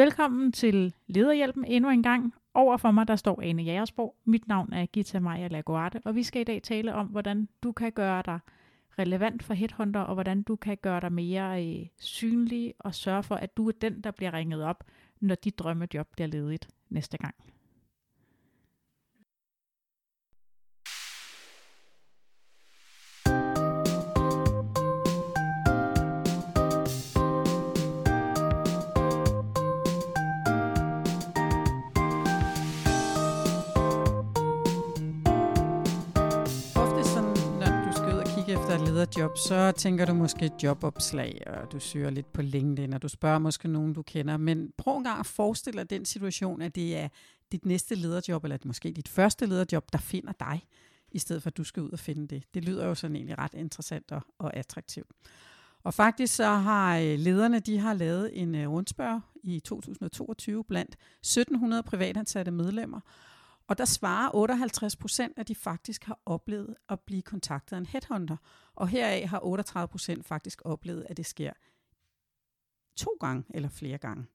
Velkommen til Lederhjælpen endnu en gang. Over for mig der står Ane Jægersborg. Mit navn er Gita Maja Laguarte, og vi skal i dag tale om, hvordan du kan gøre dig relevant for headhunter, og hvordan du kan gøre dig mere øh, synlig og sørge for, at du er den, der bliver ringet op, når dit drømmejob bliver ledigt næste gang. Lederjob, så tænker du måske et jobopslag, og du søger lidt på LinkedIn, og du spørger måske nogen, du kender. Men prøv en gang at forestille dig den situation, at det er dit næste lederjob, eller måske dit første lederjob, der finder dig, i stedet for at du skal ud og finde det. Det lyder jo sådan egentlig ret interessant og, og attraktivt. Og faktisk så har øh, lederne, de har lavet en øh, rundspørg i 2022 blandt 1700 privatansatte medlemmer, og der svarer 58 procent, at de faktisk har oplevet at blive kontaktet af en headhunter. Og heraf har 38 procent faktisk oplevet, at det sker to gange eller flere gange.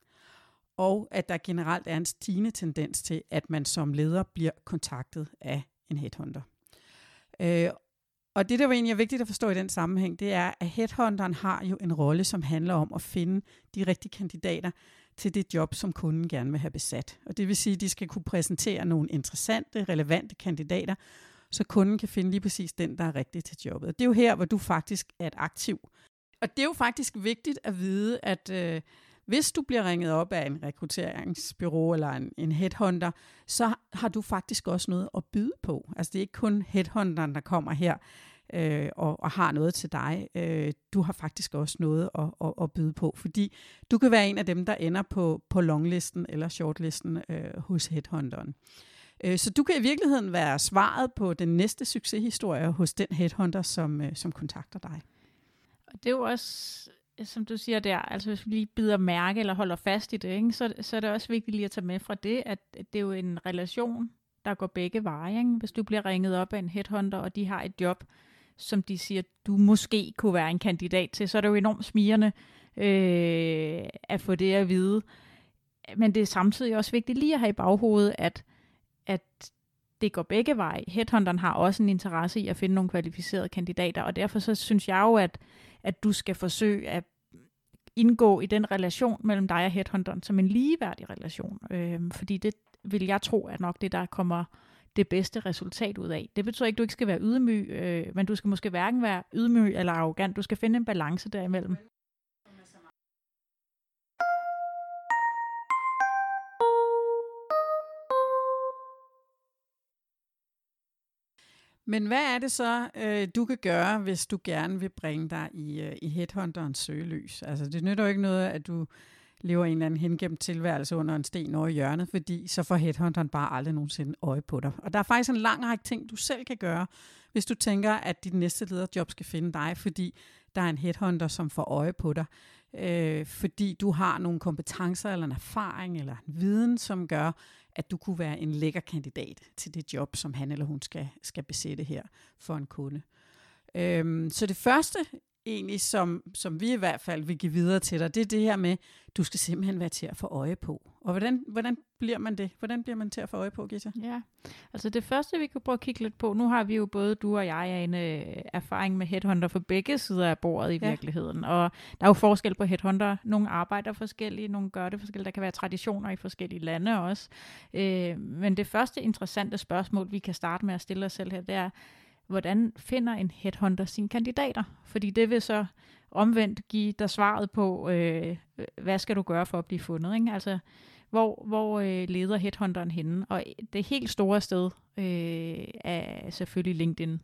Og at der generelt er en stigende tendens til, at man som leder bliver kontaktet af en headhunter. Øh, og det, der egentlig er vigtigt at forstå i den sammenhæng, det er, at headhunteren har jo en rolle, som handler om at finde de rigtige kandidater til det job, som kunden gerne vil have besat. Og det vil sige, at de skal kunne præsentere nogle interessante, relevante kandidater, så kunden kan finde lige præcis den, der er rigtig til jobbet. Og Det er jo her, hvor du faktisk er et aktiv. Og det er jo faktisk vigtigt at vide, at øh, hvis du bliver ringet op af en rekrutteringsbyrå eller en, en headhunter, så har du faktisk også noget at byde på. Altså det er ikke kun headhunteren, der kommer her øh, og, og har noget til dig. Øh, du har faktisk også noget at, at, at byde på, fordi du kan være en af dem, der ender på, på longlisten eller shortlisten øh, hos headhunteren. Øh, så du kan i virkeligheden være svaret på den næste succeshistorie hos den headhunter, som, øh, som kontakter dig. Og det er jo også som du siger der, altså hvis vi lige bider mærke eller holder fast i det, ikke, så, så er det også vigtigt lige at tage med fra det, at det er jo en relation, der går begge veje. Ikke? Hvis du bliver ringet op af en headhunter, og de har et job, som de siger, du måske kunne være en kandidat til, så er det jo enormt smirende øh, at få det at vide. Men det er samtidig også vigtigt lige at have i baghovedet, at, at det går begge veje. Headhunteren har også en interesse i at finde nogle kvalificerede kandidater, og derfor så synes jeg jo, at, at du skal forsøge at indgå i den relation mellem dig og headhunteren som en ligeværdig relation. Øh, fordi det vil jeg tro er nok det, der kommer det bedste resultat ud af. Det betyder ikke, at du ikke skal være ydmyg, øh, men du skal måske hverken være ydmyg eller arrogant. Du skal finde en balance derimellem. Men hvad er det så, øh, du kan gøre, hvis du gerne vil bringe dig i, øh, i headhunterens søgelys? Altså, det nytter jo ikke noget, at du lever en eller anden hengemt tilværelse under en sten over i hjørnet, fordi så får headhunteren bare aldrig nogensinde øje på dig. Og der er faktisk en lang række ting, du selv kan gøre, hvis du tænker, at dit næste lederjob skal finde dig, fordi der er en headhunter, som får øje på dig. Øh, fordi du har nogle kompetencer eller en erfaring eller en viden, som gør, at du kunne være en lækker kandidat til det job, som han eller hun skal, skal besætte her for en kunde. Øhm, så det første, egentlig, som, som vi i hvert fald vil give videre til dig, det er det her med, du skal simpelthen være til at få øje på. Og hvordan, hvordan bliver man det? Hvordan bliver man til at få øje på, Gita? Ja, altså det første, vi kan prøve at kigge lidt på, nu har vi jo både du og jeg en øh, erfaring med headhunter for begge sider af bordet i ja. virkeligheden. Og der er jo forskel på headhunter. Nogle arbejder forskelligt, nogle gør det forskelligt. Der kan være traditioner i forskellige lande også. Øh, men det første interessante spørgsmål, vi kan starte med at stille os selv her, det er, hvordan finder en headhunter sine kandidater? Fordi det vil så omvendt give dig svaret på, øh, hvad skal du gøre for at blive fundet? Ikke? Altså, hvor, hvor øh, leder headhunteren henne? Og det helt store sted øh, er selvfølgelig LinkedIn.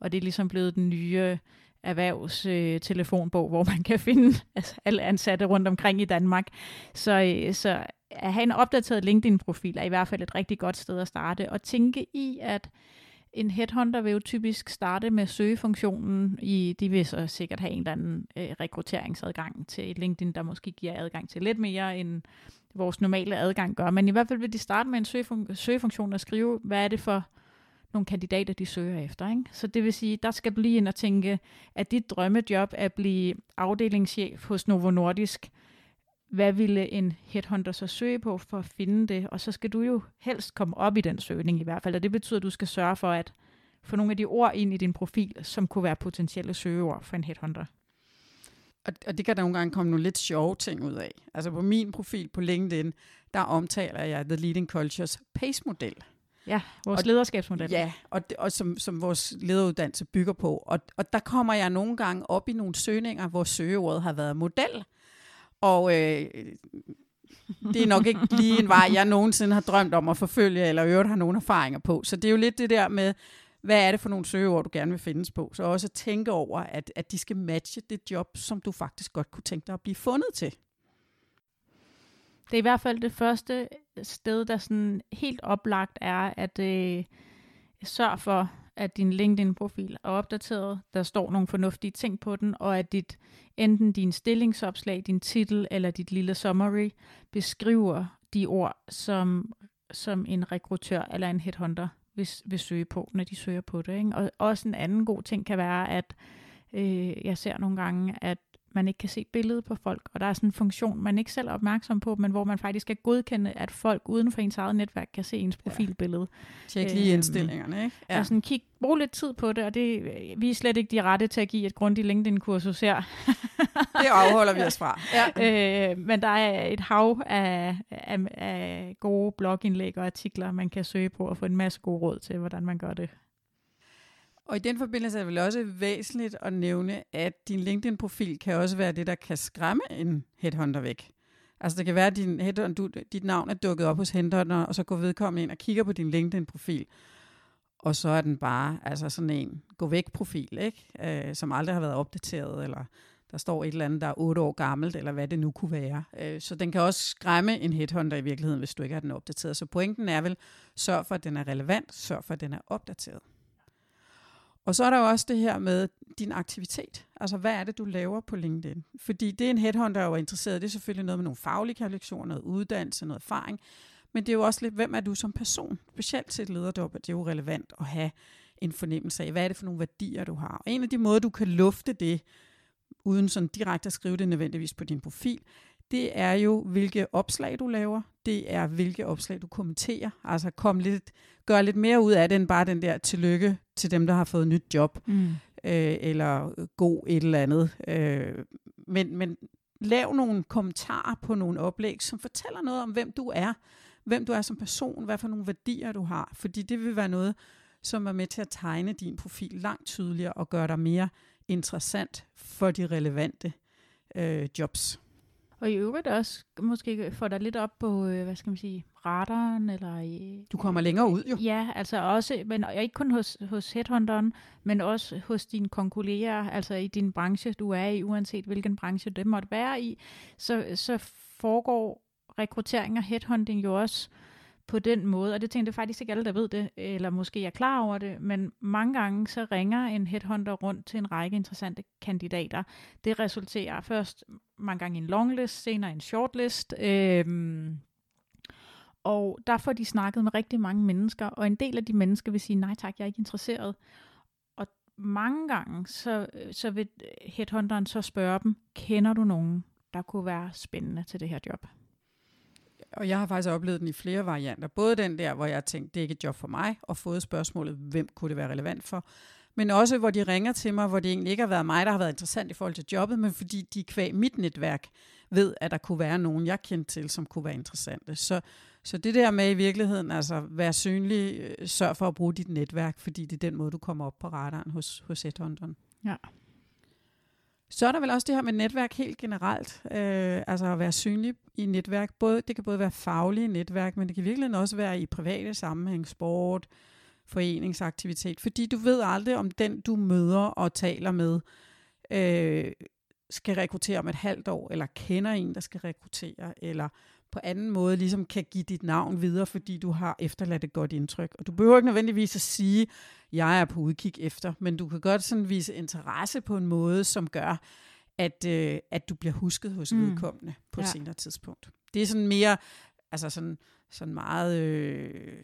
Og det er ligesom blevet den nye erhvervstelefonbog, øh, hvor man kan finde altså, alle ansatte rundt omkring i Danmark. Så, øh, så at have en opdateret LinkedIn-profil er i hvert fald et rigtig godt sted at starte. Og tænke i, at en headhunter vil jo typisk starte med søgefunktionen. I, de vil så sikkert have en eller anden øh, rekrutteringsadgang til et LinkedIn, der måske giver adgang til lidt mere end vores normale adgang gør. Men i hvert fald vil de starte med en søgefun- søgefunktion og skrive, hvad er det for nogle kandidater, de søger efter. Ikke? Så det vil sige, der skal du lige ind og tænke, at dit drømmejob er at blive afdelingschef hos Novo Nordisk hvad ville en headhunter så søge på for at finde det? Og så skal du jo helst komme op i den søgning i hvert fald, og det betyder, at du skal sørge for at få nogle af de ord ind i din profil, som kunne være potentielle søgeord for en headhunter. Og, og det kan der nogle gange komme nogle lidt sjove ting ud af. Altså på min profil på LinkedIn, der omtaler jeg The Leading Cultures PACE-model. Ja, vores og, lederskabsmodel. Ja, og, og som, som vores lederuddannelse bygger på. Og, og der kommer jeg nogle gange op i nogle søgninger, hvor søgeordet har været model. Og øh, det er nok ikke lige en vej, jeg nogensinde har drømt om at forfølge, eller øvrigt har nogle erfaringer på. Så det er jo lidt det der med, hvad er det for nogle søgeord, du gerne vil findes på? Så også tænke over, at, at de skal matche det job, som du faktisk godt kunne tænke dig at blive fundet til. Det er i hvert fald det første sted, der sådan helt oplagt er, at øh, sørg for, at din LinkedIn-profil er opdateret, der står nogle fornuftige ting på den, og at dit, enten din stillingsopslag, din titel eller dit lille summary beskriver de ord, som, som en rekrutør eller en headhunter vil, vil søge på, når de søger på det. Ikke? Og også en anden god ting kan være, at øh, jeg ser nogle gange, at man ikke kan se billedet på folk, og der er sådan en funktion, man ikke selv er opmærksom på, men hvor man faktisk skal godkende, at folk uden for ens eget netværk kan se ens profilbillede. Ja. Tjek lige øhm, indstillingerne, ikke? Ja. Og sådan kig, brug lidt tid på det, og det, vi er slet ikke de rette til at give et grundigt LinkedIn-kursus her. det afholder vi os fra. Ja. øh, men der er et hav af, af, af gode blogindlæg og artikler, man kan søge på og få en masse gode råd til, hvordan man gør det. Og i den forbindelse er det vel også væsentligt at nævne, at din LinkedIn-profil kan også være det, der kan skræmme en headhunter væk. Altså det kan være, at din headhunter, du, dit navn er dukket op hos headhunter, og så går vedkommende ind og kigger på din LinkedIn-profil. Og så er den bare altså sådan en gå væk-profil, ikke? Øh, som aldrig har været opdateret, eller der står et eller andet, der er otte år gammelt, eller hvad det nu kunne være. Øh, så den kan også skræmme en headhunter i virkeligheden, hvis du ikke har den opdateret. Så pointen er vel, sørg for, at den er relevant, sørg for, at den er opdateret. Og så er der jo også det her med din aktivitet. Altså, hvad er det, du laver på LinkedIn? Fordi det, en headhunter er jo interesseret det er selvfølgelig noget med nogle faglige kvalifikationer, noget uddannelse, noget erfaring. Men det er jo også lidt, hvem er du som person? Specielt til et lederjob, det er jo relevant at have en fornemmelse af, hvad er det for nogle værdier, du har. Og en af de måder, du kan lufte det, uden sådan direkte at skrive det nødvendigvis på din profil, det er jo, hvilke opslag du laver. Det er, hvilke opslag du kommenterer. Altså kom lidt, gør lidt mere ud af det, end bare den der tillykke til dem, der har fået nyt job. Mm. Øh, eller god et eller andet. Øh, men, men lav nogle kommentarer på nogle oplæg, som fortæller noget om, hvem du er. Hvem du er som person, hvad for nogle værdier du har. Fordi det vil være noget, som er med til at tegne din profil langt tydeligere og gøre dig mere interessant for de relevante øh, jobs. Og i øvrigt også måske få dig lidt op på, øh, hvad skal man sige, radaren, eller... I, du kommer længere ud, jo. Ja, altså også, men ikke kun hos, hos headhunteren, men også hos dine konkurrerer, altså i din branche, du er i, uanset hvilken branche det måtte være i, så, så foregår rekruttering og headhunting jo også øh, på den måde, og det tænkte jeg faktisk ikke alle, der ved det, eller måske er klar over det, men mange gange så ringer en headhunter rundt til en række interessante kandidater. Det resulterer først mange gange en longlist, senere en shortlist, øhm, og der får de snakket med rigtig mange mennesker, og en del af de mennesker vil sige, nej tak, jeg er ikke interesseret. Og mange gange, så, øh, så vil øh, headhunteren så spørge dem, kender du nogen, der kunne være spændende til det her job? og jeg har faktisk oplevet den i flere varianter. Både den der, hvor jeg tænkte, det er ikke et job for mig, og fået spørgsmålet, hvem kunne det være relevant for. Men også, hvor de ringer til mig, hvor det egentlig ikke har været mig, der har været interessant i forhold til jobbet, men fordi de kvæg mit netværk ved, at der kunne være nogen, jeg kendte til, som kunne være interessante. Så, så det der med i virkeligheden, altså være synlig, øh, sørg for at bruge dit netværk, fordi det er den måde, du kommer op på radaren hos, hos headhunteren. Ja. Så er der vel også det her med netværk helt generelt. Øh, altså at være synlig i netværk. Både, det kan både være faglige netværk, men det kan virkelig også være i private sammenhæng, sport, foreningsaktivitet. Fordi du ved aldrig, om den du møder og taler med, øh, skal rekruttere om et halvt år, eller kender en, der skal rekruttere, eller på anden måde ligesom kan give dit navn videre, fordi du har efterladt et godt indtryk. Og du behøver ikke nødvendigvis at sige, jeg er på udkig efter, men du kan godt sådan vise interesse på en måde, som gør, at, øh, at du bliver husket hos mm. vedkommende på ja. et senere tidspunkt. Det er sådan mere, altså sådan, sådan meget, øh,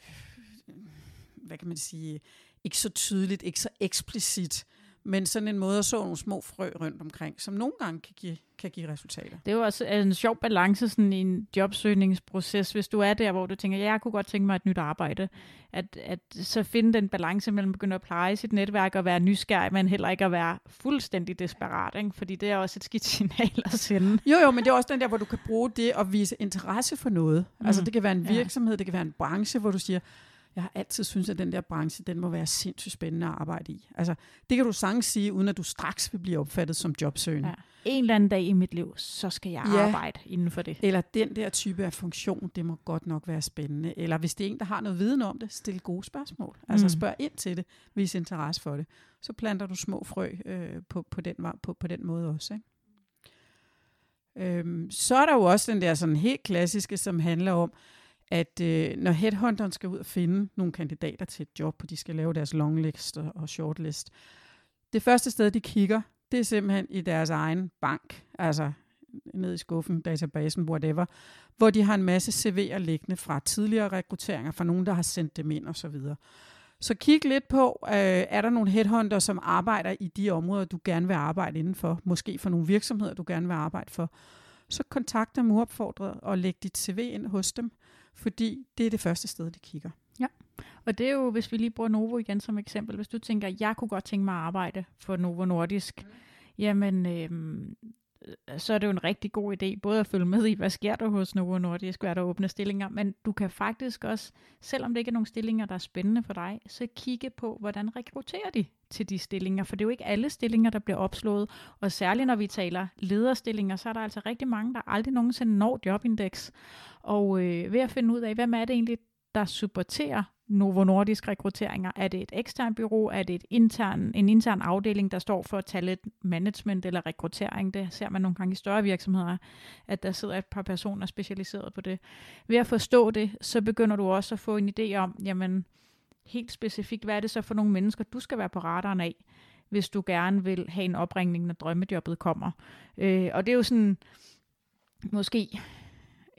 hvad kan man sige, ikke så tydeligt, ikke så eksplicit, men sådan en måde at så nogle små frø rundt omkring, som nogle gange kan give, kan give resultater. Det er jo også en sjov balance sådan i en jobsøgningsproces, hvis du er der, hvor du tænker, ja, jeg kunne godt tænke mig et nyt arbejde, at, at så finde den balance mellem at begynde at pleje sit netværk og være nysgerrig, men heller ikke at være fuldstændig desperat, ikke? fordi det er også et skidt signal at sende. Jo, jo, men det er også den der, hvor du kan bruge det og vise interesse for noget. Mm. Altså det kan være en virksomhed, ja. det kan være en branche, hvor du siger, jeg har altid syntes, at den der branche, den må være sindssygt spændende at arbejde i. Altså, det kan du sagtens sige, uden at du straks vil blive opfattet som jobsøgende. Ja. En eller anden dag i mit liv, så skal jeg ja. arbejde inden for det. Eller den der type af funktion, det må godt nok være spændende. Eller hvis det er en, der har noget viden om det, stil gode spørgsmål. Altså mm. spørg ind til det, vis interesse for det. Så planter du små frø øh, på, på, den, på, på den måde også. Ikke? Øhm, så er der jo også den der sådan helt klassiske, som handler om, at øh, når headhunteren skal ud og finde nogle kandidater til et job, og de skal lave deres longlist og, shortlist, det første sted, de kigger, det er simpelthen i deres egen bank, altså ned i skuffen, databasen, whatever, hvor de har en masse CV'er liggende fra tidligere rekrutteringer, fra nogen, der har sendt dem ind osv. Så, så kig lidt på, øh, er der nogle headhunter, som arbejder i de områder, du gerne vil arbejde indenfor, måske for nogle virksomheder, du gerne vil arbejde for, så kontakt dem uopfordret og læg dit CV ind hos dem fordi det er det første sted, de kigger. Ja, og det er jo, hvis vi lige bruger Novo igen som eksempel, hvis du tænker, jeg kunne godt tænke mig at arbejde for Novo Nordisk, mm. jamen øhm, så er det jo en rigtig god idé, både at følge med i, hvad sker der hos Novo Nordisk, hvad der åbne stillinger, men du kan faktisk også, selvom det ikke er nogle stillinger, der er spændende for dig, så kigge på, hvordan rekrutterer de til de stillinger, for det er jo ikke alle stillinger, der bliver opslået, og særligt når vi taler lederstillinger, så er der altså rigtig mange, der aldrig nogensinde når jobindex, og øh, ved at finde ud af, hvem er det egentlig, der supporterer Novo Nordisk rekrutteringer? Er det et eksternt bureau? Er det et intern, en intern afdeling, der står for talent management eller rekruttering? Det ser man nogle gange i større virksomheder, at der sidder et par personer specialiseret på det. Ved at forstå det, så begynder du også at få en idé om, jamen helt specifikt, hvad er det så for nogle mennesker, du skal være på radaren af, hvis du gerne vil have en opringning, når drømmejobbet kommer. Øh, og det er jo sådan, måske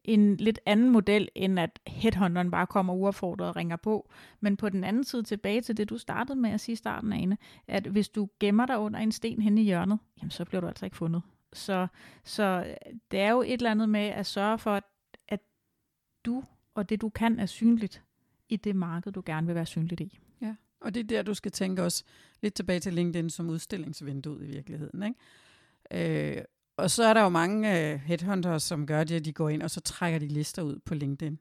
en lidt anden model, end at headhunteren bare kommer uaffordret og ringer på. Men på den anden side tilbage til det, du startede med at sige i starten, Ane, at hvis du gemmer dig under en sten hen i hjørnet, jamen så bliver du altså ikke fundet. Så, så øh, det er jo et eller andet med at sørge for, at, du og det du kan er synligt i det marked, du gerne vil være synligt i. Ja, og det er der, du skal tænke også lidt tilbage til LinkedIn som udstillingsvinduet i virkeligheden. Ikke? Øh, og så er der jo mange øh, headhunters, som gør det, at de går ind, og så trækker de lister ud på LinkedIn.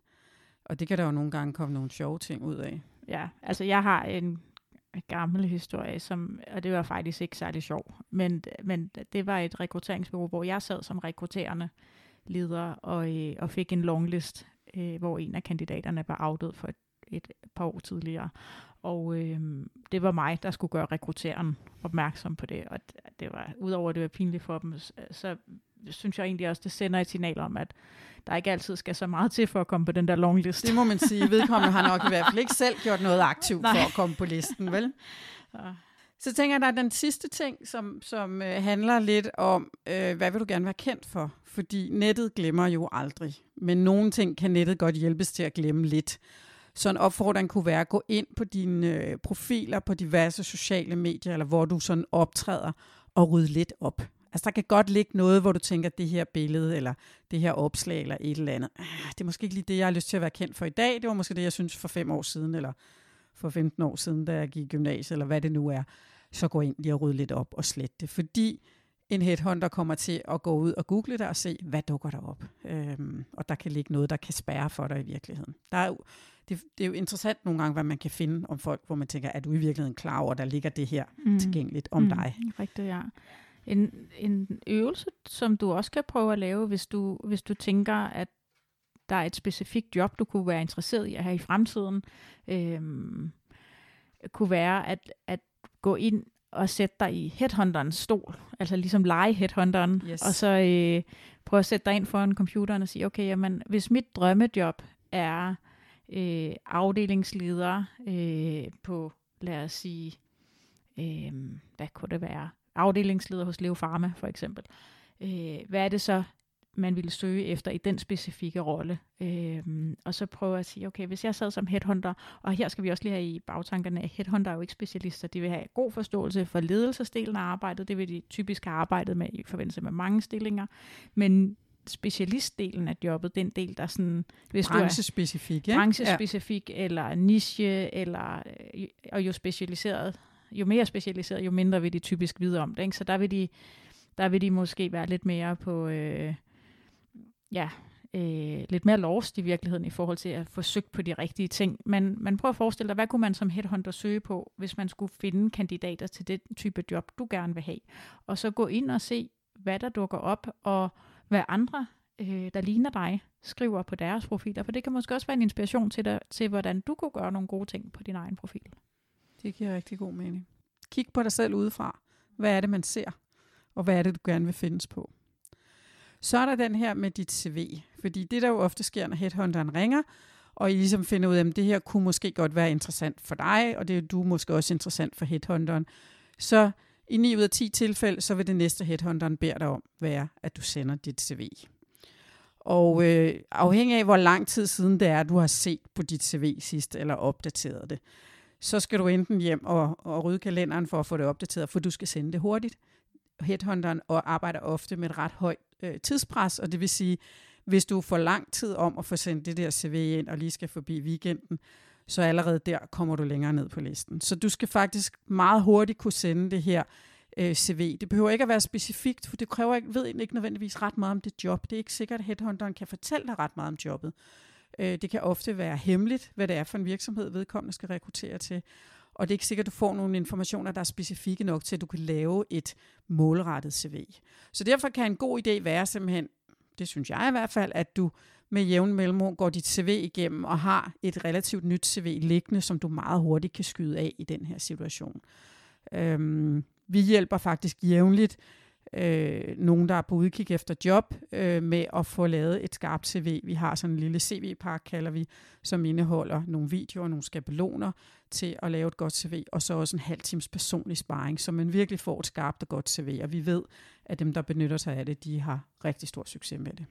Og det kan der jo nogle gange komme nogle sjove ting ud af. Ja, altså jeg har en gammel historie, som, og det var faktisk ikke særlig sjov, men, men det var et rekrutteringsbureau, hvor jeg sad som rekrutterende leder og, øh, og fik en longlist, øh, hvor en af kandidaterne var afdød for et, et par år tidligere. Og øh, det var mig, der skulle gøre rekrutteren opmærksom på det. Og det var, udover at det var pinligt for dem, så synes jeg egentlig også, det sender et signal om, at der ikke altid skal så meget til for at komme på den der longlist. Det må man sige. Vedkommende har nok i hvert fald ikke selv gjort noget aktivt Nej. for at komme på listen, vel? Så tænker jeg, der er den sidste ting, som, som øh, handler lidt om, øh, hvad vil du gerne være kendt for? Fordi nettet glemmer jo aldrig. Men nogle ting kan nettet godt hjælpes til at glemme lidt. Så en opfordring kunne være at gå ind på dine øh, profiler på diverse sociale medier, eller hvor du sådan optræder, og rydde lidt op. Altså der kan godt ligge noget, hvor du tænker, det her billede, eller det her opslag, eller et eller andet. Ah, det er måske ikke lige det, jeg har lyst til at være kendt for i dag. Det var måske det, jeg synes for fem år siden, eller for 15 år siden, da jeg gik i gymnasiet, eller hvad det nu er. Så gå ind lige og rydde lidt op og slette det. Fordi en headhunter kommer til at gå ud og google det og se, hvad dukker der op. Øhm, og der kan ligge noget, der kan spærre for dig i virkeligheden. Der er det, det er jo interessant nogle gange, hvad man kan finde om folk, hvor man tænker, er du i virkeligheden klar over, der ligger det her mm. tilgængeligt om mm. dig? Rigtigt, ja. En, en øvelse, som du også kan prøve at lave, hvis du, hvis du tænker, at der er et specifikt job, du kunne være interesseret i at have i fremtiden, øhm, kunne være at, at gå ind og sætte dig i headhunterens stol, altså ligesom lege headhunteren, yes. og så øh, prøve at sætte dig ind foran computeren og sige, okay, jamen, hvis mit drømmejob er øh, afdelingsleder øh, på, lad os sige, øh, hvad kunne det være? Afdelingsleder hos Leo Pharma for eksempel. Øh, hvad er det så, man ville søge efter i den specifikke rolle. Øhm, og så prøve at sige, okay, hvis jeg sad som headhunter, og her skal vi også lige have i bagtankerne, at headhunter er jo ikke specialister, de vil have god forståelse for ledelsesdelen af arbejdet, det vil de typisk have arbejdet med i forbindelse med mange stillinger, men specialistdelen af jobbet, den del, der sådan... Hvis branchespecifik, du er branchespecifik, ja. eller niche, eller, øh, og jo specialiseret, jo mere specialiseret, jo mindre vil de typisk vide om det. Ikke? Så der vil de, der vil de måske være lidt mere på... Øh, ja, øh, lidt mere lost i virkeligheden i forhold til at få søgt på de rigtige ting. Men man prøver at forestille dig, hvad kunne man som headhunter søge på, hvis man skulle finde kandidater til den type job, du gerne vil have. Og så gå ind og se, hvad der dukker op, og hvad andre, øh, der ligner dig, skriver på deres profiler. For det kan måske også være en inspiration til, dig, til, hvordan du kunne gøre nogle gode ting på din egen profil. Det giver rigtig god mening. Kig på dig selv udefra. Hvad er det, man ser? Og hvad er det, du gerne vil findes på? Så er der den her med dit CV. Fordi det, der jo ofte sker, når headhunteren ringer, og I ligesom finder ud af, at det her kunne måske godt være interessant for dig, og det er du måske også interessant for headhunteren. Så i 9 ud af 10 tilfælde, så vil det næste headhunteren bede dig om være, at du sender dit CV. Og øh, afhængig af, hvor lang tid siden det er, du har set på dit CV sidst, eller opdateret det, så skal du enten hjem og, og rydde kalenderen for at få det opdateret, for du skal sende det hurtigt. Headhunteren og arbejder ofte med et ret højt øh, tidspres, og det vil sige, hvis du får lang tid om at få sendt det der CV ind, og lige skal forbi weekenden, så allerede der kommer du længere ned på listen. Så du skal faktisk meget hurtigt kunne sende det her øh, CV. Det behøver ikke at være specifikt, for det kræver ikke, ved ikke nødvendigvis ret meget om det job. Det er ikke sikkert, at headhunteren kan fortælle dig ret meget om jobbet. Øh, det kan ofte være hemmeligt, hvad det er for en virksomhed, vedkommende skal rekruttere til. Og det er ikke sikkert, at du får nogle informationer, der er specifikke nok til, at du kan lave et målrettet CV. Så derfor kan en god idé være simpelthen, det synes jeg i hvert fald, at du med jævn mellemrum går dit CV igennem og har et relativt nyt CV liggende, som du meget hurtigt kan skyde af i den her situation. Øhm, vi hjælper faktisk jævnligt øh, nogen, der er på udkig efter job, øh, med at få lavet et skarpt CV. Vi har sådan en lille CV-pakke, kalder vi, som indeholder nogle videoer, nogle skabeloner til at lave et godt CV, og så også en halv times personlig sparring, så man virkelig får et skarpt og godt CV. Og vi ved, at dem, der benytter sig af det, de har rigtig stor succes med det.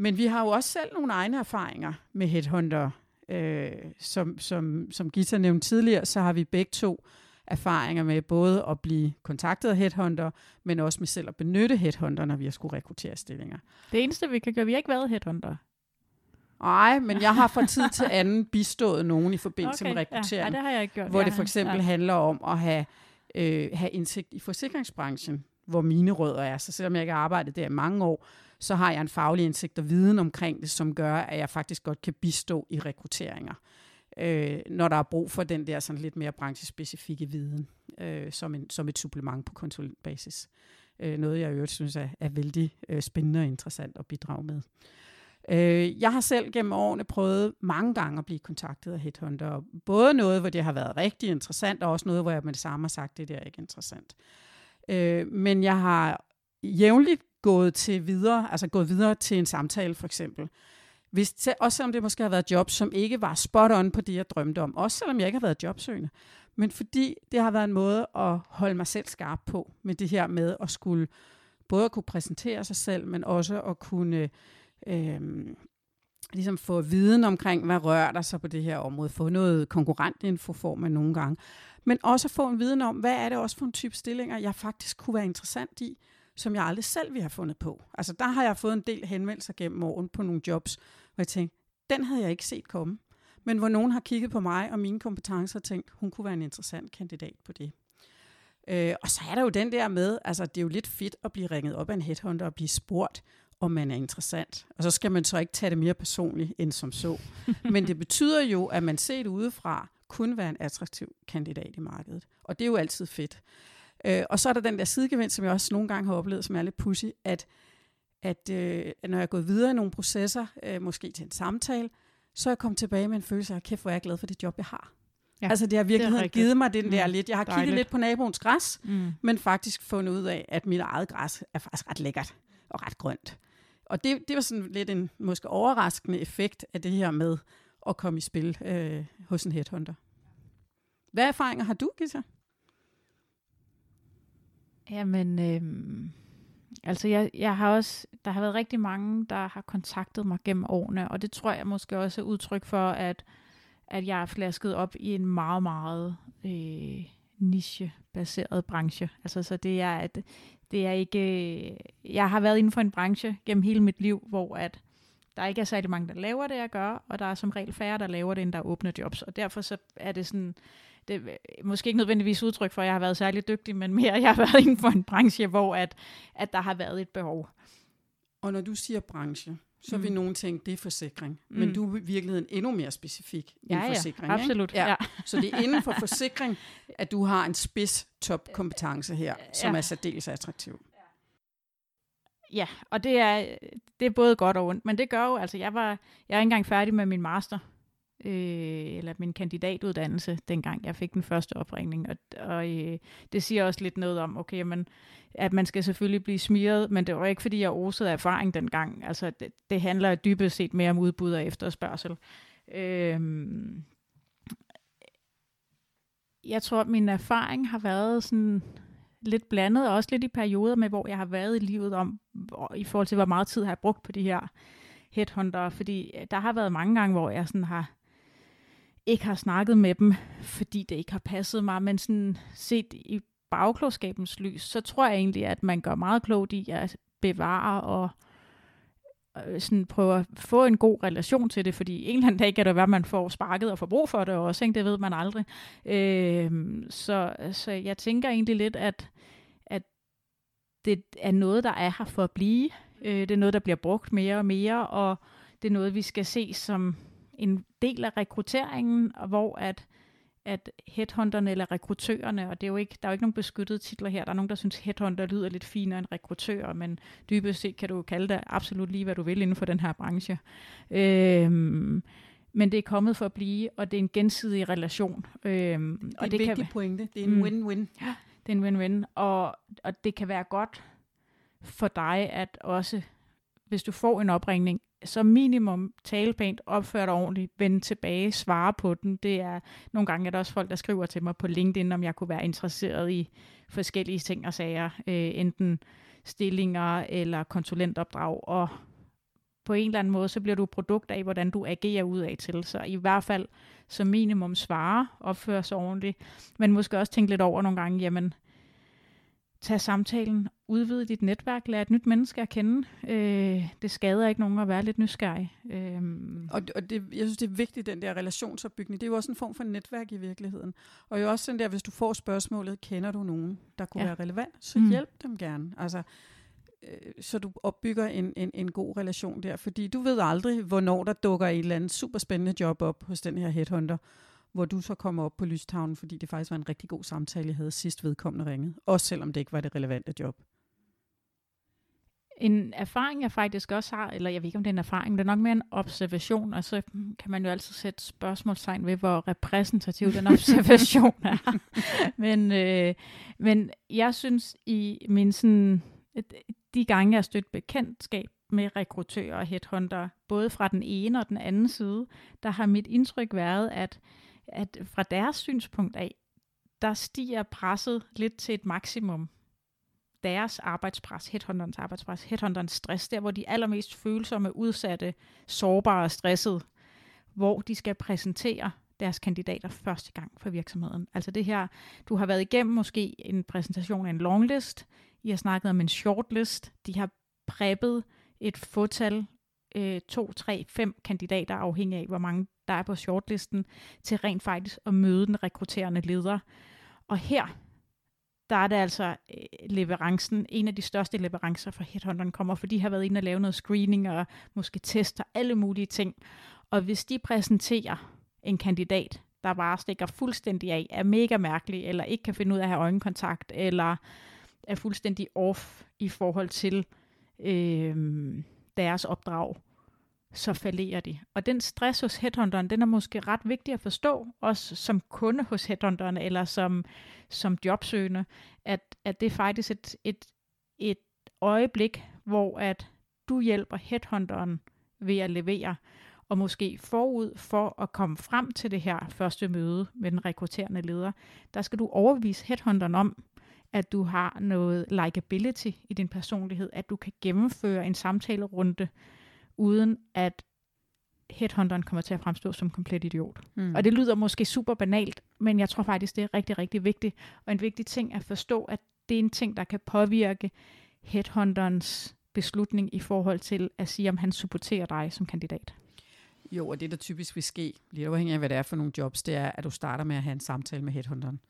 Men vi har jo også selv nogle egne erfaringer med headhunter. Øh, som, som, som Gita nævnte tidligere, så har vi begge to erfaringer med både at blive kontaktet af headhunter, men også med selv at benytte headhunter, når vi har skulle rekruttere stillinger. Det eneste, vi kan gøre, vi har ikke været headhunter. Nej, men jeg har fra tid til anden bistået nogen i forbindelse okay, med rekruttering. Ja, ja, det har jeg ikke gjort. Hvor det for eksempel ja. handler om at have, øh, have indsigt i forsikringsbranchen, hvor mine rødder er. Så selvom jeg ikke har arbejdet der i mange år, så har jeg en faglig indsigt og viden omkring det, som gør, at jeg faktisk godt kan bistå i rekrutteringer, øh, når der er brug for den der sådan lidt mere branchespecifikke viden, øh, som, en, som et supplement på konsulentbasis. Øh, noget, jeg i øvrigt synes er, er vældig øh, spændende og interessant at bidrage med. Øh, jeg har selv gennem årene prøvet mange gange at blive kontaktet af headhunter. Både noget, hvor det har været rigtig interessant, og også noget, hvor jeg med det samme har sagt, det der er ikke interessant. Øh, men jeg har jævnligt gået til videre, altså gået videre til en samtale for eksempel. Hvis, til, også selvom det måske har været job, som ikke var spot on på det, jeg drømte om. Også selvom jeg ikke har været jobsøgende. Men fordi det har været en måde at holde mig selv skarp på, med det her med at skulle både at kunne præsentere sig selv, men også at kunne øh, ligesom få viden omkring, hvad rører der sig på det her område. Få noget konkurrentinfo får man nogle gange. Men også få en viden om, hvad er det også for en type stillinger, jeg faktisk kunne være interessant i som jeg aldrig selv ville have fundet på. Altså der har jeg fået en del henvendelser gennem åren på nogle jobs, hvor jeg tænkte, den havde jeg ikke set komme. Men hvor nogen har kigget på mig og mine kompetencer og tænkt, hun kunne være en interessant kandidat på det. Øh, og så er der jo den der med, altså det er jo lidt fedt at blive ringet op af en headhunter og blive spurgt, om man er interessant. Og så skal man så ikke tage det mere personligt end som så. Men det betyder jo, at man set udefra kunne være en attraktiv kandidat i markedet. Og det er jo altid fedt. Øh, og så er der den der sidegevinst, som jeg også nogle gange har oplevet, som er lidt pussy, at, at øh, når jeg er gået videre i nogle processer, øh, måske til en samtale, så er jeg kommet tilbage med en følelse af, kæft hvor er jeg glad for det job, jeg har. Ja, altså det har virkelig det givet mig den der mm, lidt. Jeg har dejligt. kigget lidt på naboens græs, mm. men faktisk fundet ud af, at mit eget græs er faktisk ret lækkert og ret grønt. Og det, det var sådan lidt en måske overraskende effekt af det her med at komme i spil øh, hos en headhunter. Hvad erfaringer har du, Gita? Jamen, øh, altså jeg, jeg har også, der har været rigtig mange, der har kontaktet mig gennem årene, og det tror jeg måske også er udtryk for, at, at jeg er flasket op i en meget, meget øh, nichebaseret branche. Altså, så det er, at det er ikke, øh, jeg har været inden for en branche gennem hele mit liv, hvor at der ikke er særlig mange, der laver det, jeg gør, og der er som regel færre, der laver det, end der åbner jobs. Og derfor så er det sådan, det er måske ikke nødvendigvis udtryk for, at jeg har været særlig dygtig, men mere, at jeg har været inden for en branche, hvor at, at der har været et behov. Og når du siger branche, så mm. vil nogen tænke, det er forsikring. Mm. Men du er i virkeligheden endnu mere specifik ja, end forsikring. Ja, absolut. Ikke? Ja. Ja. Så det er inden for forsikring, at du har en spids topkompetence her, som ja. er særdeles attraktiv. Ja, og det er, det er både godt og ondt, men det gør jo, altså jeg var, jeg er ikke engang færdig med min master, øh, eller min kandidatuddannelse, dengang jeg fik den første opringning, og, og øh, det siger også lidt noget om, okay, men, at man skal selvfølgelig blive smiret, men det var ikke, fordi jeg osede erfaring dengang, altså det, det handler dybest set mere om udbud og efterspørgsel. Øh, jeg tror, at min erfaring har været sådan lidt blandet, og også lidt i perioder med, hvor jeg har været i livet om, i forhold til, hvor meget tid har jeg brugt på de her headhunter, fordi øh, der har været mange gange, hvor jeg sådan har ikke har snakket med dem, fordi det ikke har passet mig, men sådan set i bagklogskabens lys, så tror jeg egentlig, at man gør meget klogt i at bevare og Øh, sådan prøve at få en god relation til det, fordi en eller anden dag kan det være, at man får sparket og får brug for det også, ikke? det ved man aldrig. Øh, så, så jeg tænker egentlig lidt, at, at det er noget, der er her for at blive. Øh, det er noget, der bliver brugt mere og mere, og det er noget, vi skal se som en del af rekrutteringen, hvor at at headhunterne eller rekruttørerne, og det er jo ikke, der er jo ikke nogen beskyttede titler her, der er nogen, der synes headhunter lyder lidt finere end rekruttør, men dybest set kan du kalde det absolut lige, hvad du vil inden for den her branche. Øhm, men det er kommet for at blive, og det er en gensidig relation. Øhm, det er og en det vigtig kan, pointe. Det er en mm, win-win. Ja, det er en win-win. Og, og det kan være godt for dig at også, hvis du får en opringning, så minimum tale pænt, opfør dig ordentligt, vende tilbage, svare på den. Det er nogle gange er der også folk, der skriver til mig på LinkedIn, om jeg kunne være interesseret i forskellige ting og sager, øh, enten stillinger eller konsulentopdrag, og på en eller anden måde, så bliver du produkt af, hvordan du agerer ud af til. Så i hvert fald som minimum svare, opføre sig ordentligt, men måske også tænke lidt over nogle gange, jamen, tag samtalen, udvide dit netværk, lad et nyt menneske at kende. Øh, det skader ikke nogen at være lidt nysgerrig. Øh. Og, og det, jeg synes, det er vigtigt, den der relationsopbygning. Det er jo også en form for netværk i virkeligheden. Og jo også sådan der, hvis du får spørgsmålet, kender du nogen, der kunne ja. være relevant, så mm. hjælp dem gerne. Altså, øh, så du opbygger en, en, en god relation der. Fordi du ved aldrig, hvornår der dukker et eller andet superspændende job op hos den her headhunter hvor du så kommer op på lystavlen, fordi det faktisk var en rigtig god samtale, jeg havde sidst vedkommende ringet. Også selvom det ikke var det relevante job. En erfaring, jeg faktisk også har, eller jeg ved ikke, om det er en erfaring, det er nok mere en observation, og så kan man jo altid sætte spørgsmålstegn ved, hvor repræsentativ den observation er. men, øh, men jeg synes i min sådan, de gange, jeg har stødt bekendtskab med rekruttører og headhunter, både fra den ene og den anden side, der har mit indtryk været, at at fra deres synspunkt af, der stiger presset lidt til et maksimum. Deres arbejdspres, headhunterens arbejdspres, headhunterens stress, der hvor de allermest følsomme, udsatte, sårbare og stressede, hvor de skal præsentere deres kandidater første gang for virksomheden. Altså det her, du har været igennem måske en præsentation af en longlist, I har snakket om en shortlist, de har preppet et fortal, øh, to, tre, fem kandidater, afhængig af, hvor mange der er på shortlisten, til rent faktisk at møde den rekrutterende leder. Og her, der er det altså øh, leverancen, en af de største leverancer for headhunteren kommer, for de har været inde og lave noget screening og måske tester alle mulige ting. Og hvis de præsenterer en kandidat, der bare stikker fuldstændig af, er mega mærkelig, eller ikke kan finde ud af at have øjenkontakt, eller er fuldstændig off i forhold til øh, deres opdrag, så falderer de. Og den stress hos headhunteren, den er måske ret vigtig at forstå, også som kunde hos headhunteren, eller som, som jobsøgende, at, at det er faktisk et, et, et øjeblik, hvor at du hjælper headhunteren ved at levere. Og måske forud for at komme frem til det her første møde med den rekrutterende leder, der skal du overbevise headhunteren om, at du har noget likability i din personlighed, at du kan gennemføre en samtalerunde, uden at headhunteren kommer til at fremstå som komplet idiot. Mm. Og det lyder måske super banalt, men jeg tror faktisk, det er rigtig, rigtig vigtigt. Og en vigtig ting at forstå, at det er en ting, der kan påvirke headhunterens beslutning i forhold til at sige, om han supporterer dig som kandidat. Jo, og det der typisk vil ske, lidt afhængig af hvad det er for nogle jobs, det er, at du starter med at have en samtale med headhunteren.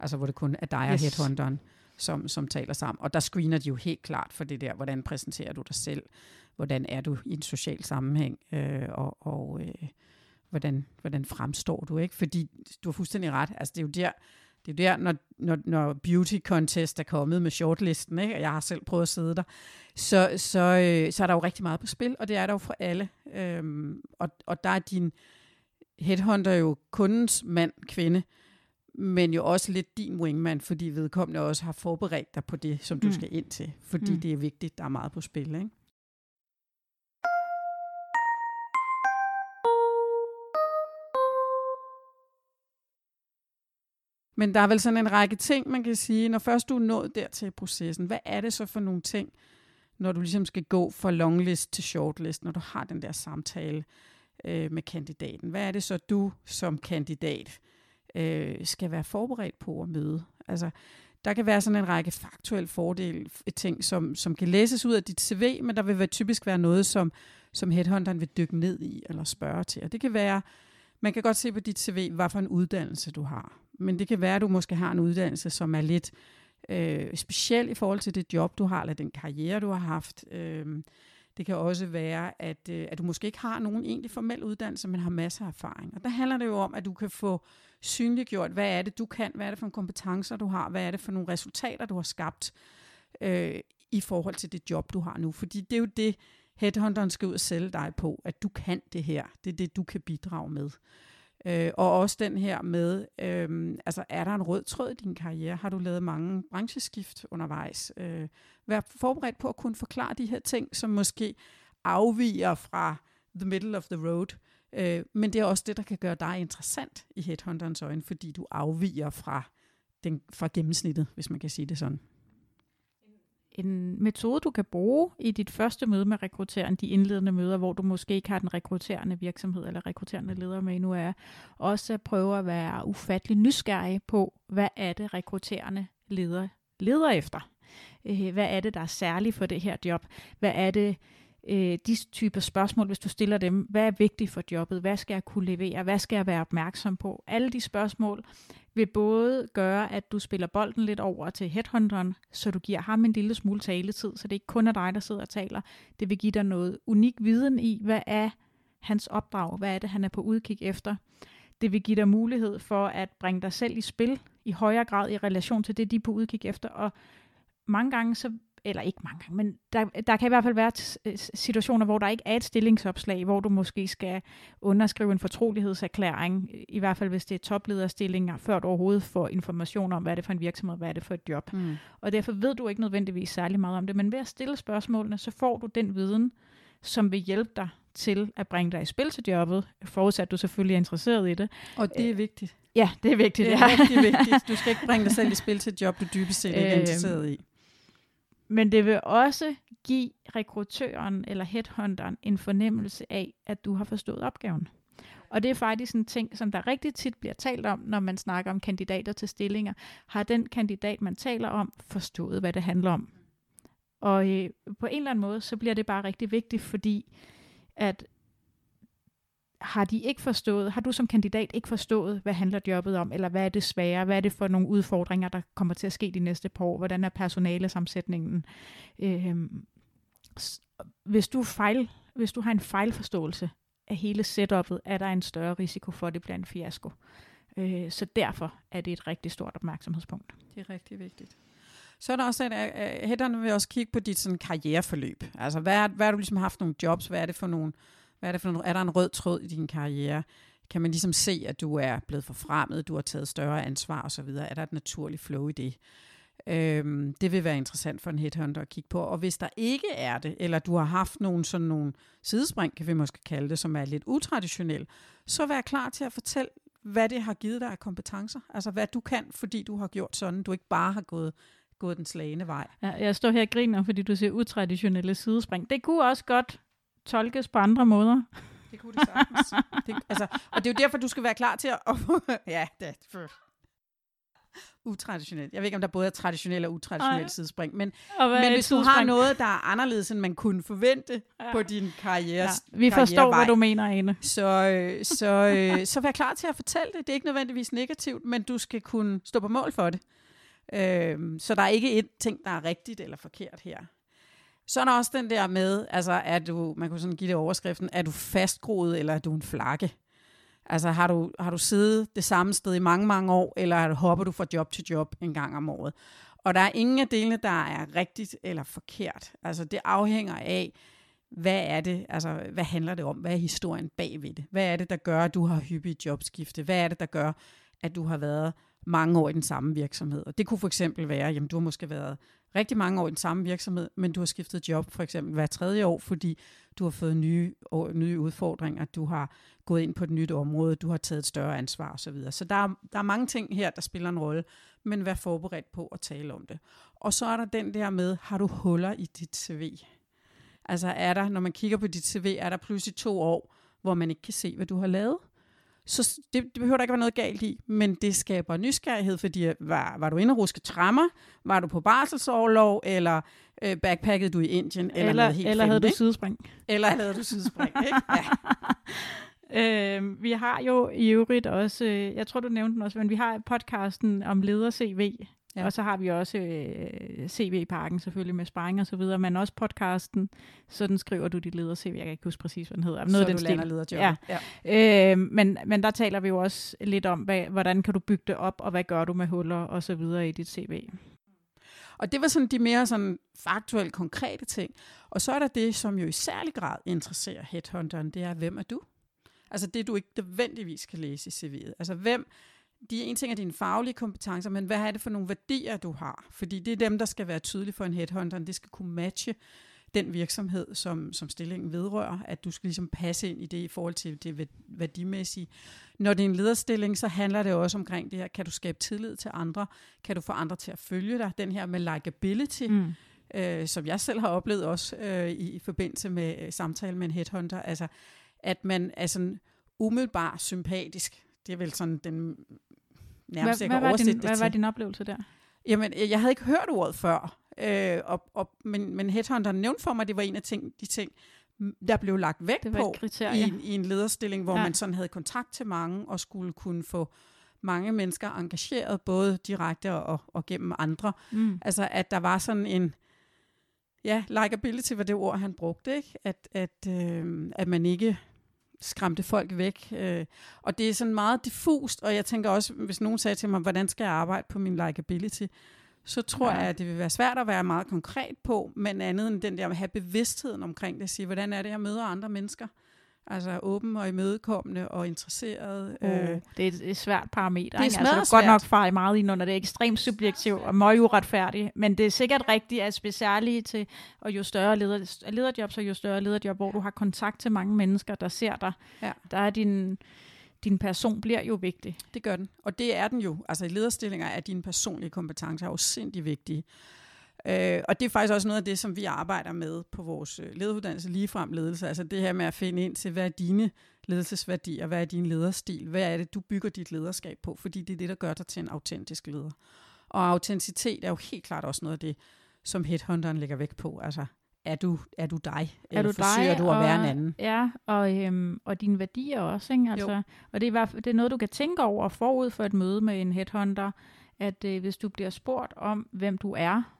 Altså hvor det kun er dig yes. og headhunteren, som, som taler sammen. Og der screener de jo helt klart for det der, hvordan præsenterer du dig selv, hvordan er du i en social sammenhæng, øh, og, og øh, hvordan, hvordan fremstår du, ikke? Fordi du har fuldstændig ret, altså det er jo der, det er der, når, når, når beauty contest er kommet med shortlisten, ikke? og jeg har selv prøvet at sidde der, så, så, øh, så er der jo rigtig meget på spil, og det er der jo for alle. Øhm, og, og der er din headhunter jo kundens mand, kvinde, men jo også lidt din wingman, fordi vedkommende også har forberedt dig på det, som du mm. skal ind til, fordi mm. det er vigtigt, der er meget på spil. Ikke? Men der er vel sådan en række ting, man kan sige, når først du er nået dertil i processen, hvad er det så for nogle ting, når du ligesom skal gå fra longlist til shortlist, når du har den der samtale øh, med kandidaten? Hvad er det så, du som kandidat øh, skal være forberedt på at møde? Altså, der kan være sådan en række faktuelle fordele, ting, som, som kan læses ud af dit CV, men der vil typisk være noget, som, som headhunteren vil dykke ned i eller spørge til. Og det kan være, man kan godt se på dit CV, hvad for en uddannelse du har. Men det kan være, at du måske har en uddannelse, som er lidt øh, speciel i forhold til det job, du har, eller den karriere, du har haft. Øh, det kan også være, at, øh, at du måske ikke har nogen egentlig formel uddannelse, men har masser af erfaring. Og der handler det jo om, at du kan få synliggjort, hvad er det, du kan, hvad er det for nogle kompetencer, du har, hvad er det for nogle resultater, du har skabt øh, i forhold til det job, du har nu. Fordi det er jo det, headhunteren skal ud og sælge dig på, at du kan det her. Det er det, du kan bidrage med. Øh, og også den her med, øh, altså er der en rød tråd i din karriere? Har du lavet mange brancheskift undervejs? Øh, vær forberedt på at kunne forklare de her ting, som måske afviger fra the middle of the road. Øh, men det er også det, der kan gøre dig interessant i headhunterens øjne, fordi du afviger fra, den, fra gennemsnittet, hvis man kan sige det sådan en metode, du kan bruge i dit første møde med rekrutteren, de indledende møder, hvor du måske ikke har den rekrutterende virksomhed eller rekrutterende leder med nu er, også at prøve at være ufattelig nysgerrig på, hvad er det rekrutterende leder leder efter? Øh, hvad er det, der er særligt for det her job? Hvad er det, øh, de typer spørgsmål, hvis du stiller dem, hvad er vigtigt for jobbet? Hvad skal jeg kunne levere? Hvad skal jeg være opmærksom på? Alle de spørgsmål vil både gøre, at du spiller bolden lidt over til headhunteren, så du giver ham en lille smule taletid, så det ikke kun er dig, der sidder og taler. Det vil give dig noget unik viden i, hvad er hans opdrag, hvad er det, han er på udkig efter. Det vil give dig mulighed for at bringe dig selv i spil i højere grad i relation til det, de er på udkig efter. Og mange gange så eller ikke mange gange, men der, der kan i hvert fald være situationer, hvor der ikke er et stillingsopslag, hvor du måske skal underskrive en fortrolighedserklæring, i hvert fald hvis det er toplederstillinger, før du overhovedet får information om, hvad er det for en virksomhed, hvad er det for et job. Mm. Og derfor ved du ikke nødvendigvis særlig meget om det, men ved at stille spørgsmålene, så får du den viden, som vil hjælpe dig til at bringe dig i spil til jobbet, forudsat at du selvfølgelig er interesseret i det. Og det er vigtigt. Ja, det er vigtigt. Det er ja. rigtig vigtigt. Du skal ikke bringe dig selv i spil til et job, du dybest set ikke er øhm, interesseret i. Men det vil også give rekruttøren eller headhunteren en fornemmelse af, at du har forstået opgaven. Og det er faktisk en ting, som der rigtig tit bliver talt om, når man snakker om kandidater til stillinger. Har den kandidat, man taler om, forstået, hvad det handler om? Og øh, på en eller anden måde, så bliver det bare rigtig vigtigt, fordi at har de ikke forstået, har du som kandidat ikke forstået, hvad handler jobbet om, eller hvad er det svære, hvad er det for nogle udfordringer, der kommer til at ske de næste par år, hvordan er personalesamsætningen. Øh, hvis, du fejl, hvis du har en fejlforståelse af hele setupet, er der en større risiko for, at det bliver en fiasko. Øh, så derfor er det et rigtig stort opmærksomhedspunkt. Det er rigtig vigtigt. Så er der også, at uh, øh, øh, hætterne vil også kigge på dit sådan, karriereforløb. Altså, hvad, er, hvad har du ligesom haft nogle jobs? Hvad er det for nogle hvad er det for en, Er der en rød tråd i din karriere? Kan man ligesom se, at du er blevet forfremmet, du har taget større ansvar osv.? Er der et naturligt flow i det? Øhm, det vil være interessant for en headhunter at kigge på. Og hvis der ikke er det, eller du har haft nogle sådan nogle sidespring, kan vi måske kalde det, som er lidt utraditionel, så vær klar til at fortælle, hvad det har givet dig af kompetencer. Altså hvad du kan, fordi du har gjort sådan, du ikke bare har gået gået den slagende vej. Ja, jeg står her og griner, fordi du siger utraditionelle sidespring. Det kunne også godt tolkes på andre måder. Det kunne det sagtens. det, altså, og det er jo derfor, du skal være klar til at... ja, det er utraditionelt. Jeg ved ikke, om der både er traditionelt og utraditionelt sidespring, men, men hvis du har noget, der er anderledes, end man kunne forvente ja. på din karriere ja, Vi forstår, hvad du mener, Ane. Så, øh, så, øh, så vær klar til at fortælle det. Det er ikke nødvendigvis negativt, men du skal kunne stå på mål for det. Øh, så der er ikke et ting, der er rigtigt eller forkert her. Så er der også den der med, altså er du, man kunne sådan give det overskriften, er du fastgroet, eller er du en flakke? Altså har du, har du siddet det samme sted i mange, mange år, eller hopper du fra job til job en gang om året? Og der er ingen af delene, der er rigtigt eller forkert. Altså det afhænger af, hvad er det, altså hvad handler det om? Hvad er historien bagved det? Hvad er det, der gør, at du har hyppige jobskifte? Hvad er det, der gør, at du har været mange år i den samme virksomhed? Og det kunne for eksempel være, jamen du har måske været rigtig mange år i den samme virksomhed, men du har skiftet job for eksempel hver tredje år, fordi du har fået nye, nye udfordringer, du har gået ind på et nyt område, du har taget et større ansvar osv. Så, videre. så der, er, der er mange ting her, der spiller en rolle, men vær forberedt på at tale om det. Og så er der den der med, har du huller i dit CV? Altså er der, når man kigger på dit CV, er der pludselig to år, hvor man ikke kan se, hvad du har lavet? Så det, det behøver der ikke være noget galt i, men det skaber nysgerrighed, fordi var, var du inde og ruske trammer? Var du på barselsårlov? Eller øh, backpackede du i Indien? Eller, eller, helt eller havde du sidespring? Eller havde du sidespring, ikke? Ja. øh, vi har jo i øvrigt også, øh, jeg tror du nævnte den også, men vi har podcasten om leder-CV, Ja. Og så har vi også øh, CV-parken selvfølgelig med sparring og så videre, men også podcasten. Sådan skriver du dit leder-CV. Jeg kan ikke huske præcis, hvad den hedder. Noget så den du lander lederjob. Ja. ja. Øh, men, men der taler vi jo også lidt om, hvad, hvordan kan du bygge det op, og hvad gør du med huller og så videre i dit CV. Og det var sådan de mere sådan faktuelle, konkrete ting. Og så er der det, som jo i særlig grad interesserer headhunteren, det er, hvem er du? Altså det, du ikke nødvendigvis kan læse i CV'et. Altså hvem de en ting er dine faglige kompetencer, men hvad er det for nogle værdier, du har? Fordi det er dem, der skal være tydelige for en headhunter. Det skal kunne matche den virksomhed, som, som stillingen vedrører, at du skal ligesom passe ind i det i forhold til det værdimæssige. Når det er en lederstilling, så handler det også omkring det her, kan du skabe tillid til andre? Kan du få andre til at følge dig? Den her med likability, mm. øh, som jeg selv har oplevet også øh, i, i forbindelse med øh, samtale med en headhunter, altså at man er sådan umiddelbart sympatisk. Det er vel sådan den nærmest hvad, hvad, var din, hvad var din oplevelse der? Jamen, jeg havde ikke hørt ordet før, øh, og, og, men, men Headhunter nævnte for mig, at det var en af ting, de ting, der blev lagt vægt på i, i en lederstilling, hvor ja. man sådan havde kontakt til mange og skulle kunne få mange mennesker engageret, både direkte og, og gennem andre. Mm. Altså, at der var sådan en, ja, likability var det ord, han brugte, ikke? At, at, øh, at man ikke skræmte folk væk. Øh, og det er sådan meget diffust, og jeg tænker også, hvis nogen sagde til mig, hvordan skal jeg arbejde på min likability, så tror ja. jeg, at det vil være svært at være meget konkret på, men andet end den der at have bevidstheden omkring det, at sige, hvordan er det, jeg møder andre mennesker? Altså åben og imødekommende og interesseret. Oh, øh. Det er et, svært parameter. Det er ikke? Altså, svært. godt nok far meget ind under det er ekstremt subjektivt og meget uretfærdigt, men det er sikkert rigtigt, at specielt til, og jo større leder, lederjob, så jo større lederjob, hvor du har kontakt til mange mennesker, der ser dig, ja. der er din din person bliver jo vigtig. Det gør den, og det er den jo. Altså i lederstillinger er dine personlige kompetencer jo sindssygt vigtige. Øh, og det er faktisk også noget af det, som vi arbejder med på vores øh, lederuddannelse, ligefrem ledelse. Altså det her med at finde ind til, hvad er dine ledelsesværdier, hvad er din lederstil, hvad er det, du bygger dit lederskab på, fordi det er det, der gør dig til en autentisk leder. Og autenticitet er jo helt klart også noget af det, som headhunteren lægger vægt på. Altså, er du, er du dig? Er du forsøger dig, du at og, være en anden? Ja, og, øhm, og dine værdier også. Ikke? Altså, og det er, det er noget, du kan tænke over forud for et møde med en headhunter, at øh, hvis du bliver spurgt om, hvem du er,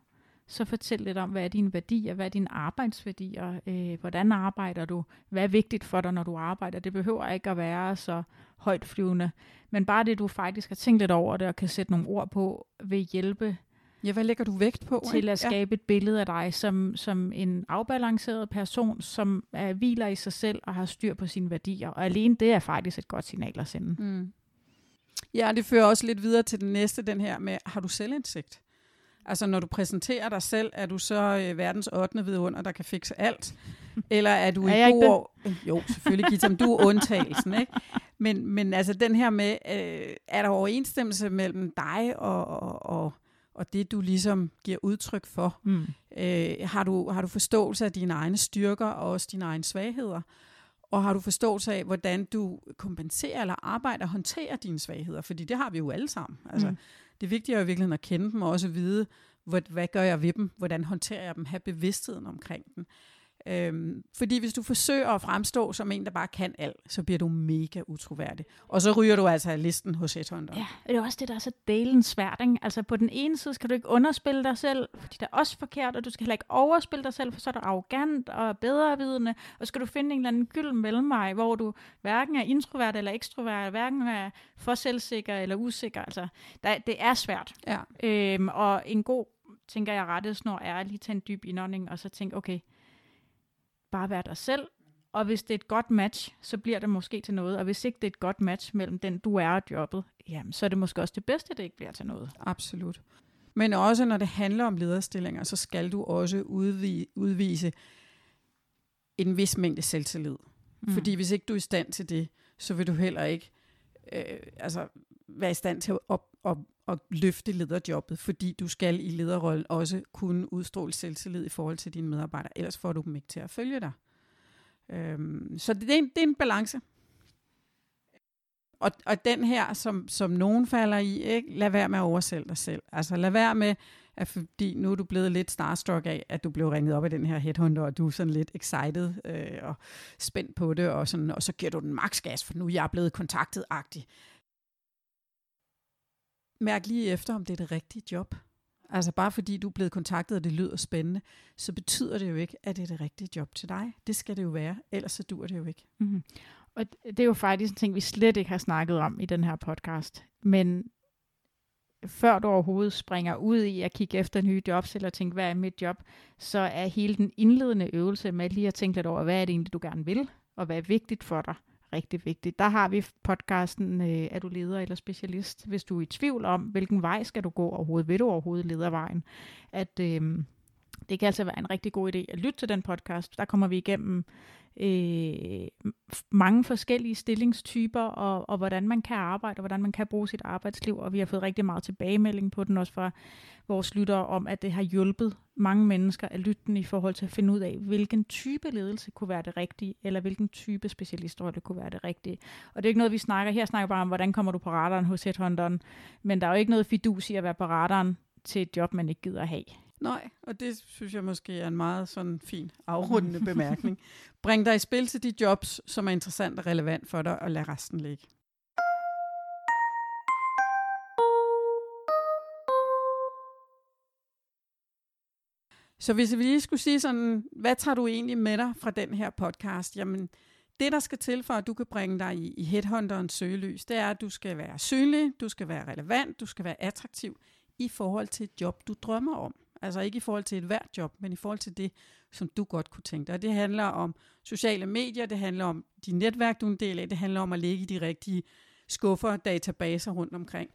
så fortæl lidt om, hvad er dine værdier, hvad er dine arbejdsværdier, øh, hvordan arbejder du, hvad er vigtigt for dig, når du arbejder. Det behøver ikke at være så højt flyvende, men bare det, du faktisk har tænkt lidt over det, og kan sætte nogle ord på, vil hjælpe Ja, hvad lægger du vægt på? Til ikke? at skabe ja. et billede af dig som, som en afbalanceret person, som er, hviler i sig selv og har styr på sine værdier. Og alene det er faktisk et godt signal at sende. Mm. Ja, det fører også lidt videre til den næste, den her med, har du selvindsigt? Altså når du præsenterer dig selv, er du så øh, verdens 8. vidunder, der kan fikse alt? Eller er du Er i god... Jo, selvfølgelig, Gita, men du er undtagelsen, ikke? Men, men altså den her med, øh, er der overensstemmelse mellem dig og, og, og, og det, du ligesom giver udtryk for? Mm. Øh, har, du, har du forståelse af dine egne styrker og også dine egne svagheder? Og har du forståelse af, hvordan du kompenserer eller arbejder og håndterer dine svagheder? Fordi det har vi jo alle sammen. Altså, Mm. Det vigtige er jo i virkeligheden at kende dem og også vide, hvad, hvad gør jeg ved dem? Hvordan håndterer jeg dem? Have bevidstheden omkring dem. Øhm, fordi hvis du forsøger at fremstå som en, der bare kan alt, så bliver du mega utroværdig. Og så ryger du altså af listen hos Headhunter. Ja, og det er også det, der er så delen svært. Ikke? Altså på den ene side skal du ikke underspille dig selv, fordi det er også forkert, og du skal heller ikke overspille dig selv, for så er du arrogant og bedrevidende, og skal du finde en eller anden gylden mellemvej, hvor du hverken er introvert eller ekstrovert, hverken er for selvsikker eller usikker. Altså, der, det er svært. Ja. Øhm, og en god, tænker jeg, rettesnor er at lige tage en dyb indånding, og så tænke, okay, bare vær dig selv, og hvis det er et godt match, så bliver det måske til noget, og hvis ikke det er et godt match mellem den, du er og jobbet, jamen, så er det måske også det bedste, det ikke bliver til noget. Absolut. Men også når det handler om lederstillinger, så skal du også udvise, udvise en vis mængde selvtillid. Mm. Fordi hvis ikke du er i stand til det, så vil du heller ikke øh, altså, være i stand til at, at, at løfte lederjobbet, fordi du skal i lederrollen også kunne udstråle selvtillid i forhold til dine medarbejdere, ellers får du dem ikke til at følge dig. Øhm, så det er, en, det er en balance. Og, og den her, som, som nogen falder i, ikke? lad være med at oversælge dig selv. Altså lad være med, at fordi nu er du blevet lidt starstruck af, at du blev ringet op af den her headhunter, og du er sådan lidt excited øh, og spændt på det, og, sådan, og så giver du den max gas, for nu er jeg blevet kontaktet-agtig. Mærk lige efter, om det er det rigtige job. Altså bare fordi du er blevet kontaktet, og det lyder spændende, så betyder det jo ikke, at det er det rigtige job til dig. Det skal det jo være, ellers så dur det jo ikke. Mm-hmm. Og det er jo faktisk en ting, vi slet ikke har snakket om i den her podcast. Men før du overhovedet springer ud i at kigge efter nye jobs, eller tænke, hvad er mit job, så er hele den indledende øvelse med lige at tænke lidt over, hvad er det egentlig, du gerne vil, og hvad er vigtigt for dig, rigtig vigtigt. Der har vi podcasten, øh, er du leder eller specialist, hvis du er i tvivl om, hvilken vej skal du gå overhovedet, vil du overhovedet ledervejen, at øh, det kan altså være en rigtig god idé at lytte til den podcast. Der kommer vi igennem øh, mange forskellige stillingstyper, og, og hvordan man kan arbejde, og hvordan man kan bruge sit arbejdsliv, og vi har fået rigtig meget tilbagemelding på den også fra vores lyttere om, at det har hjulpet mange mennesker at lytte den i forhold til at finde ud af, hvilken type ledelse kunne være det rigtige, eller hvilken type specialistrolle kunne være det rigtige. Og det er ikke noget, vi snakker her, snakker bare om, hvordan kommer du på radaren hos headhunteren, men der er jo ikke noget fidus i at være på radaren til et job, man ikke gider have. Nej, og det synes jeg måske er en meget sådan fin afrundende bemærkning. Bring dig i spil til de jobs, som er interessant og relevant for dig, og lad resten ligge. Så hvis vi lige skulle sige sådan, hvad tager du egentlig med dig fra den her podcast? Jamen, det der skal til for, at du kan bringe dig i, i headhunterens søgelys, det er, at du skal være synlig, du skal være relevant, du skal være attraktiv i forhold til et job, du drømmer om. Altså ikke i forhold til et hvert job, men i forhold til det, som du godt kunne tænke dig. Og det handler om sociale medier, det handler om de netværk, du er en del af, det handler om at lægge i de rigtige skuffer og databaser rundt omkring.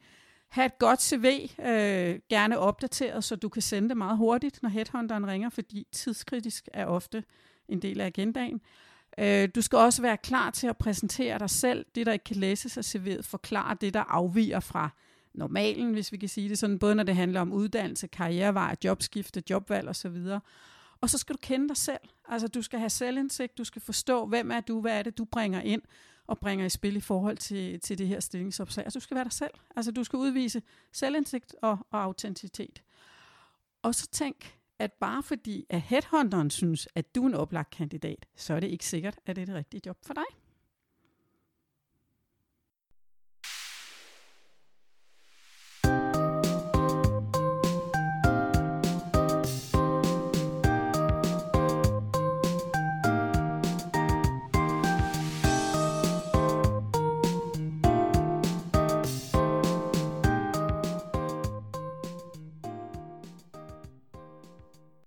Ha' et godt CV, øh, gerne opdateret, så du kan sende det meget hurtigt, når headhunteren ringer, fordi tidskritisk er ofte en del af agendaen. Øh, du skal også være klar til at præsentere dig selv, det der ikke kan læses af CV'et, forklare det, der afviger fra normalen, hvis vi kan sige det sådan, både når det handler om uddannelse, karrierevej, jobskifte, jobvalg osv. Og så skal du kende dig selv. Altså du skal have selvindsigt, du skal forstå, hvem er du, hvad er det, du bringer ind og bringer i spil i forhold til, til det her stillingsopslag. Altså du skal være dig selv. Altså du skal udvise selvindsigt og, og autenticitet. Og så tænk, at bare fordi at headhunteren synes, at du er en oplagt kandidat, så er det ikke sikkert, at det er det rigtige job for dig.